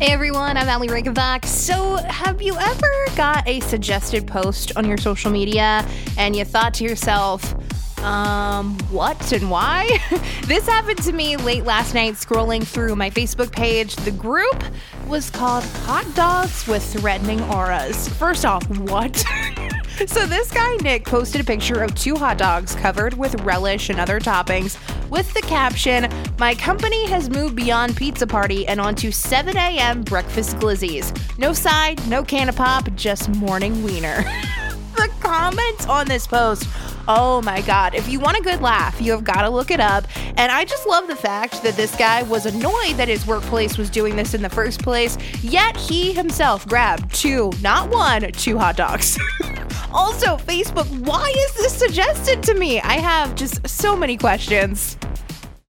Hey everyone, I'm Aly Regenbach. So, have you ever got a suggested post on your social media and you thought to yourself, um, what and why? this happened to me late last night scrolling through my Facebook page. The group was called Hot Dogs with Threatening Auras. First off, what? so, this guy, Nick, posted a picture of two hot dogs covered with relish and other toppings with the caption My company has moved beyond pizza party and onto 7 a.m. breakfast glizzies. No side, no can of pop, just morning wiener. the comments on this post. Oh my god, if you want a good laugh, you have got to look it up. And I just love the fact that this guy was annoyed that his workplace was doing this in the first place, yet he himself grabbed two, not one, two hot dogs. also, Facebook, why is this suggested to me? I have just so many questions.